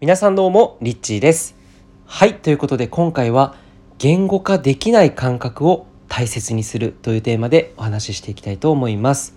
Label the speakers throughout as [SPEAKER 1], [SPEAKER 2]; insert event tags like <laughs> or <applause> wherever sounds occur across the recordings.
[SPEAKER 1] 皆さんどうもリッチーです。はいということで今回は言語化できない感覚を大切にするというテーマでお話ししていきたいと思います。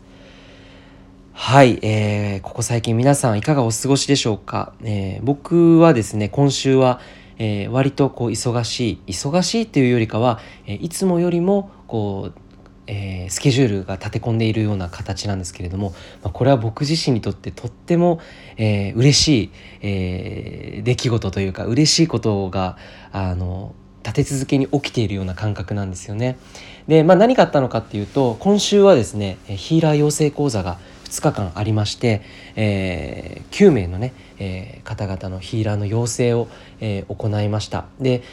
[SPEAKER 1] はい、えー、ここ最近皆さんいかがお過ごしでしょうか、えー、僕はですね今週は、えー、割とこう忙しい。忙しいというよりかは、えいつもよりもこうえー、スケジュールが立て込んでいるような形なんですけれども、まあ、これは僕自身にとってとっても、えー、嬉しい、えー、出来事というか嬉しいことがあの立て続けに起きているような感覚なんですよね。で、まあ、何があったのかっていうと今週はですねヒーラー養成講座が2日間ありまして、えー、9名のね、えー、方々のヒーラーの養成を、えー、行いました。で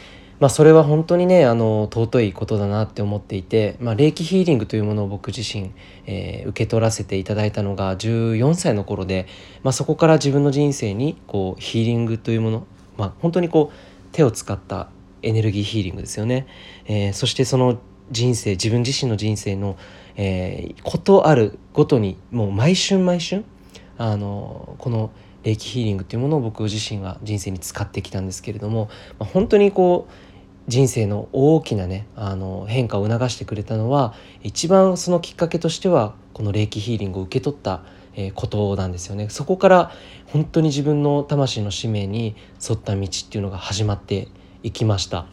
[SPEAKER 1] まあ、それは本当にねあの尊いことだなって思っていて、まあ、霊気ヒーリングというものを僕自身、えー、受け取らせていただいたのが14歳の頃で、まあ、そこから自分の人生にこうヒーリングというもの、まあ、本当にこう手を使ったエネルギーヒーリングですよね、えー、そしてその人生自分自身の人生の、えー、ことあるごとにもう毎春毎春あのこの霊気ヒーリングというものを僕自身は人生に使ってきたんですけれども、まあ、本当にこう人生の大きなねあの変化を促してくれたのは一番そのきっかけとしてはこの霊気ヒーリングを受け取ったことなんですよね。そこから本当に自分の魂の使命に沿った道っていうのが始まっていきました。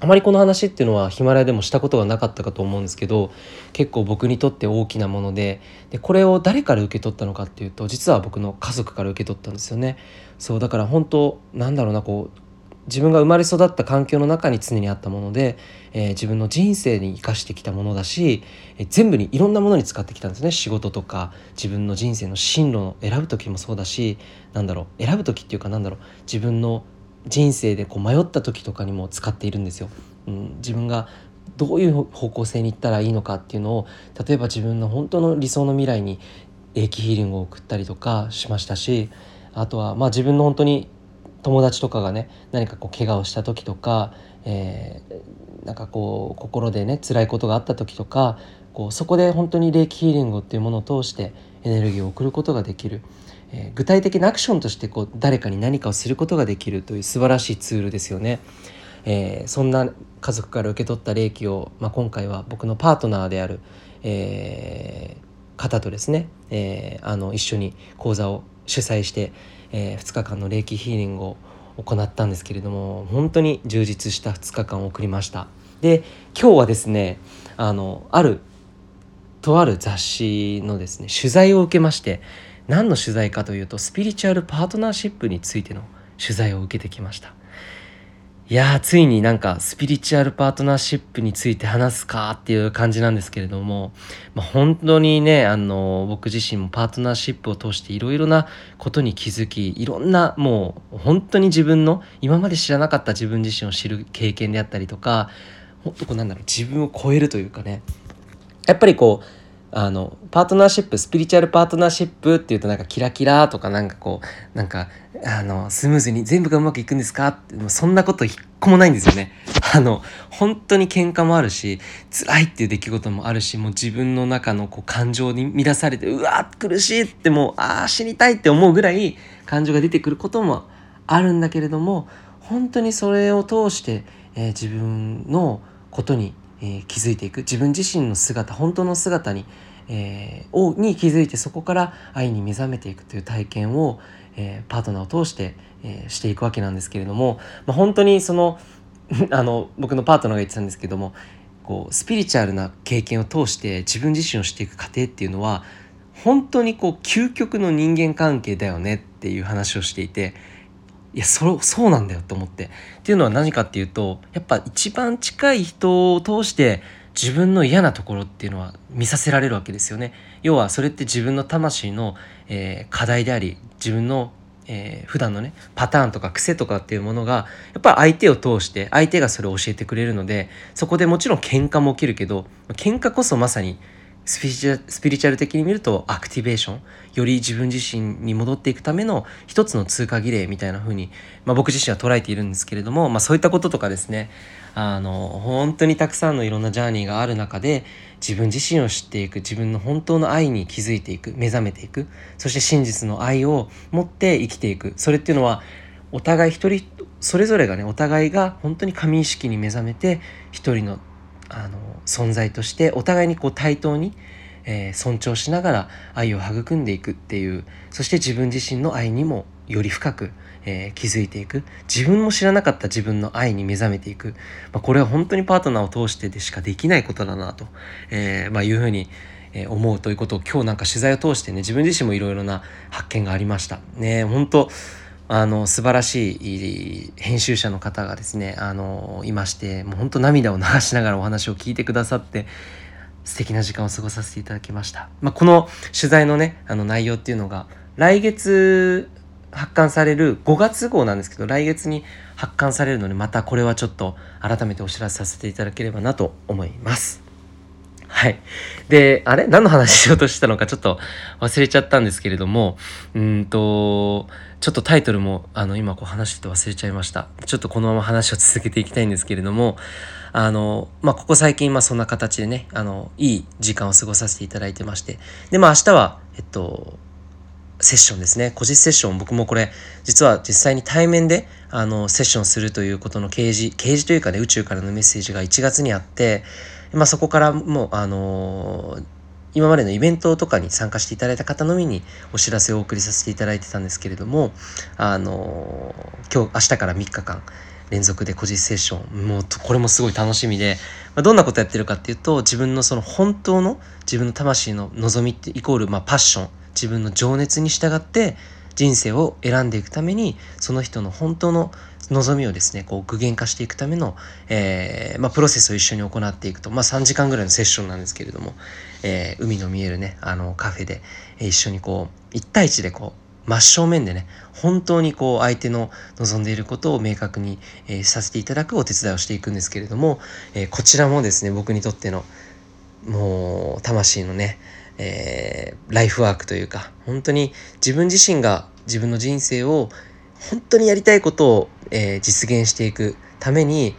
[SPEAKER 1] あまりこの話っていうのはヒマラヤでもしたことがなかったかと思うんですけど結構僕にとって大きなものででこれを誰から受け取ったのかっていうと実は僕の家族から受け取ったんですよね。そうだから本当なんだろうなこう自分が生まれ育った環境の中に常にあったもので、えー、自分の人生に生かしてきたものだし、えー、全部にいろんなものに使ってきたんですね仕事とか自分の人生の進路を選ぶ時もそうだしなんだろう選ぶ時っていうかなんだろう自分の人生でこう迷った時とかにも使っているんですよ。うん、自分がどういう方向性に行ったらいいのかっていうのを例えば自分の本当の理想の未来に英気ヒーリングを送ったりとかしましたしあとはまあ自分の本当に友達とかがね何かこう怪我をした時とか、えー、なんかこう心でね辛いことがあった時とかこうそこで本当に霊気ヒーリングっていうものを通してエネルギーを送ることができる、えー、具体的なアクションとしてこう誰かに何かをすることができるという素晴らしいツールですよね。えー、そんな家族から受け取った霊気を、まあ、今回は僕のパートナーである、えー、方とですね、えー、あの一緒に講座を主催して、えー、2日間の霊気ヒーリングを行ったんですけれども本当に充実した2日間を送りました。で今日はですねあのあるとある雑誌のですね取材を受けまして何の取材かというとスピリチュアルパートナーシップについての取材を受けてきました。いやーついになんかスピリチュアルパートナーシップについて話すかっていう感じなんですけれども、まあ、本当にねあの僕自身もパートナーシップを通していろいろなことに気づきいろんなもう本当に自分の今まで知らなかった自分自身を知る経験であったりとかもっとこうなんだろう自分を超えるというかねやっぱりこうあのパートナーシップスピリチュアルパートナーシップっていうとなんかキラキラとかなんかこうなんかあのスムーズに全部がうまくいくんですか？ってそんなこと一個もないんですよね。<laughs> あの本当に喧嘩もあるし辛いっていう出来事もあるしもう自分の中のこう感情に乱されてうわ苦しいってもうああ死にたいって思うぐらい感情が出てくることもあるんだけれども本当にそれを通して、えー、自分のことにえー、気づいていく。自分自身の姿本当の姿に、えー、に気づいてそこから愛に目覚めていくという体験を、えー、パートナーを通して、えー、していくわけなんですけれども、まあ、本当にその <laughs> あの僕のパートナーが言ってたんですけどもこうスピリチュアルな経験を通して自分自身をしていく過程っていうのは本当にこう究極の人間関係だよねっていう話をしていていやそそうなんだよと思って。っていうのは何かっていうとやっぱ一番近い人を通して自分の嫌なところっていうのは見させられるわけですよね。要はそれって自分の魂の、えー、課題であり自分の、えー、普段のねパターンとか癖とかっていうものがやっぱ相手を通して相手がそれを教えてくれるのでそこでもちろん喧嘩も起きるけど喧嘩こそまさにスピリチュアル的に見るとアクティベーションより自分自身に戻っていくための一つの通過儀礼みたいな風に、まあ、僕自身は捉えているんですけれども、まあ、そういったこととかですねあの本当にたくさんのいろんなジャーニーがある中で自分自身を知っていく自分の本当の愛に気づいていく目覚めていくそして真実の愛を持って生きていくそれっていうのはお互い一人それぞれがねお互いが本当に神意識に目覚めて一人のあの存在としてお互いにこう対等に、えー、尊重しながら愛を育んでいくっていうそして自分自身の愛にもより深く、えー、気づいていく。自分も知らなかった自分の愛に目覚めていく、まあ、これは本当にパートナーを通してでしかできないことだなと、えー、まあ、いうふうに思うということを今日なんか取材を通してね自分自身もいろいろな発見がありました。ね本当あの素晴らしい編集者の方がですねあのいましてもう本当涙を流しながらお話を聞いてくださって素敵な時間を過ごさせていただきました、まあ、この取材のねあの内容っていうのが来月発刊される5月号なんですけど来月に発刊されるのでまたこれはちょっと改めてお知らせさせていただければなと思います。はい。で、あれ？何の話しようとしたのかちょっと忘れちゃったんですけれども、うんと、ちょっとタイトルもあの今こう話してて忘れちゃいました。ちょっとこのまま話を続けていきたいんですけれども、あの、まあ、ここ最近まあそんな形でね、あの、いい時間を過ごさせていただいてまして、で、まあ明日は、えっと、セッションですね。個実セッション、僕もこれ、実は実際に対面で、あの、セッションするということの掲示、掲示というかね、宇宙からのメッセージが1月にあって、まあそこからもう、あのー今までのイベントとかに参加していただいた方のみにお知らせをお送りさせていただいてたんですけれども、あの今日、明日から3日間連続で個人セッション、もうこれもすごい楽しみで、まあ、どんなことやってるかっていうと、自分のその本当の自分の魂の望みってイコール、まあパッション、自分の情熱に従って人生を選んでいくために、その人の本当の望みをですね、こう具現化していくための、えー、まあ、プロセスを一緒に行っていくと、まあ、3時間ぐらいのセッションなんですけれども、えー、海の見えるね、あの、カフェで、えー、一緒にこう、1対1でこう、真正面でね、本当にこう、相手の望んでいることを明確に、えー、させていただくお手伝いをしていくんですけれども、えこちらもですね、僕にとっての、もう、魂のね、えライフワークというか、本当に自分自身が自分の人生を本当にやりたいことを、えー、実現していくために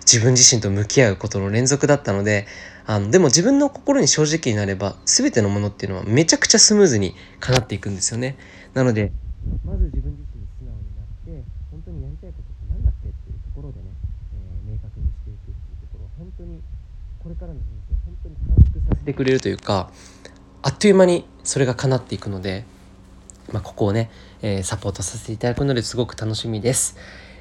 [SPEAKER 1] 自分自身と向き合うことの連続だったのであのでも自分の心に正直になれば全てのものっていうのはめちゃくちゃスムーズに叶っていくんですよね。なのでまず自分自身に素直になって本当にやりたいことって何だっけっていうところでね、えー、明確にしていくっていうところ本当にこれからの人生本当に短縮させてくれるというかあっという間にそれが叶っていくのでまあ、ここをね、えー、サポートさせていただくのですごく楽しみです。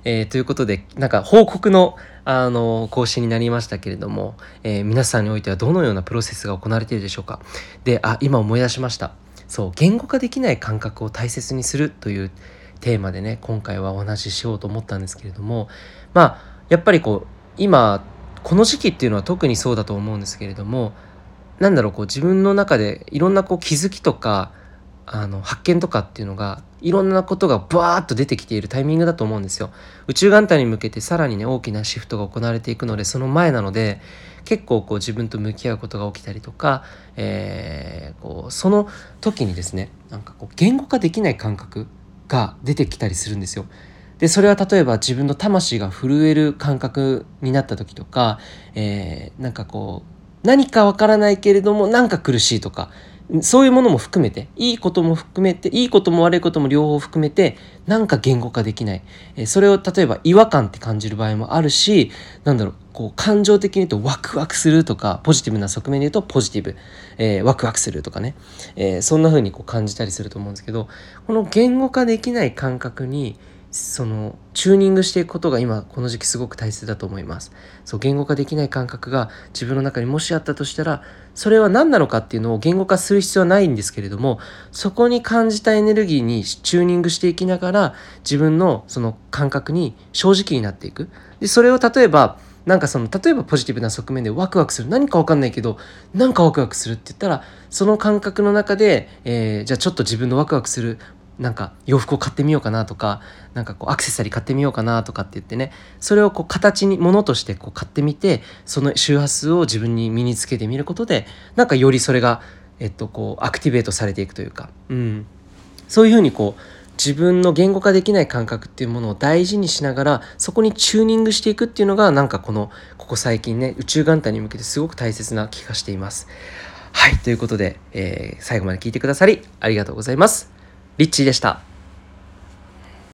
[SPEAKER 1] えー、ということで、なんか報告の、あの、更新になりましたけれども、えー、皆さんにおいてはどのようなプロセスが行われているでしょうか。で、あ、今思い出しました。そう、言語化できない感覚を大切にするというテーマでね、今回はお話ししようと思ったんですけれども、まあ、やっぱりこう、今、この時期っていうのは特にそうだと思うんですけれども、なんだろう、こう自分の中でいろんなこう気づきとか、あの発見とかっていうのがいろんなことがバーッと出てきているタイミングだと思うんですよ。宇宙元旦に向けてさらにね大きなシフトが行われていくのでその前なので結構こう自分と向き合うことが起きたりとか、えー、こうその時にですねなんかこう言語化できない感覚が出てきたりするんですよ。でそれは例えば自分の魂が震える感覚になった時とか、えー、なんかこう何かわからないけれどもなんか苦しいとかそういうものも含めて、いいことも含めて、いいことも悪いことも両方含めて、なんか言語化できない。えそれを例えば違和感って感じる場合もあるし、なんだろう、こう感情的に言うとワクワクするとか、ポジティブな側面で言うとポジティブ、えー、ワクワクするとかね、えー、そんな風にこう感じたりすると思うんですけど、この言語化できない感覚に、そのチューニングしていくことが今この時期すごく大切だと思います。そう言語化できない感覚が自分の中にもしあったとしたらそれは何なのかっていうのを言語化する必要はないんですけれどもそこに感じたエネルギーにチューニングしていきながら自分のその感覚に正直になっていく。でそれを例えばなんかその例えばポジティブな側面でワクワクする。何か分かんないけどなんかワクワクするって言ったらその感覚の中で、えー、じゃあちょっと自分のワクワクする。なんか洋服を買ってみようかなとかなんかこうアクセサリー買ってみようかなとかって言ってねそれをこう形にものとしてこう買ってみてその周波数を自分に身につけてみることでなんかよりそれがえっとこうアクティベートされていくというか、うん、そういうふうにこう自分の言語化できない感覚っていうものを大事にしながらそこにチューニングしていくっていうのがなんかこのここ最近ね宇宙元旦に向けてすごく大切な気がしています。はいということで、えー、最後まで聞いてくださりありがとうございます。リッチーでした。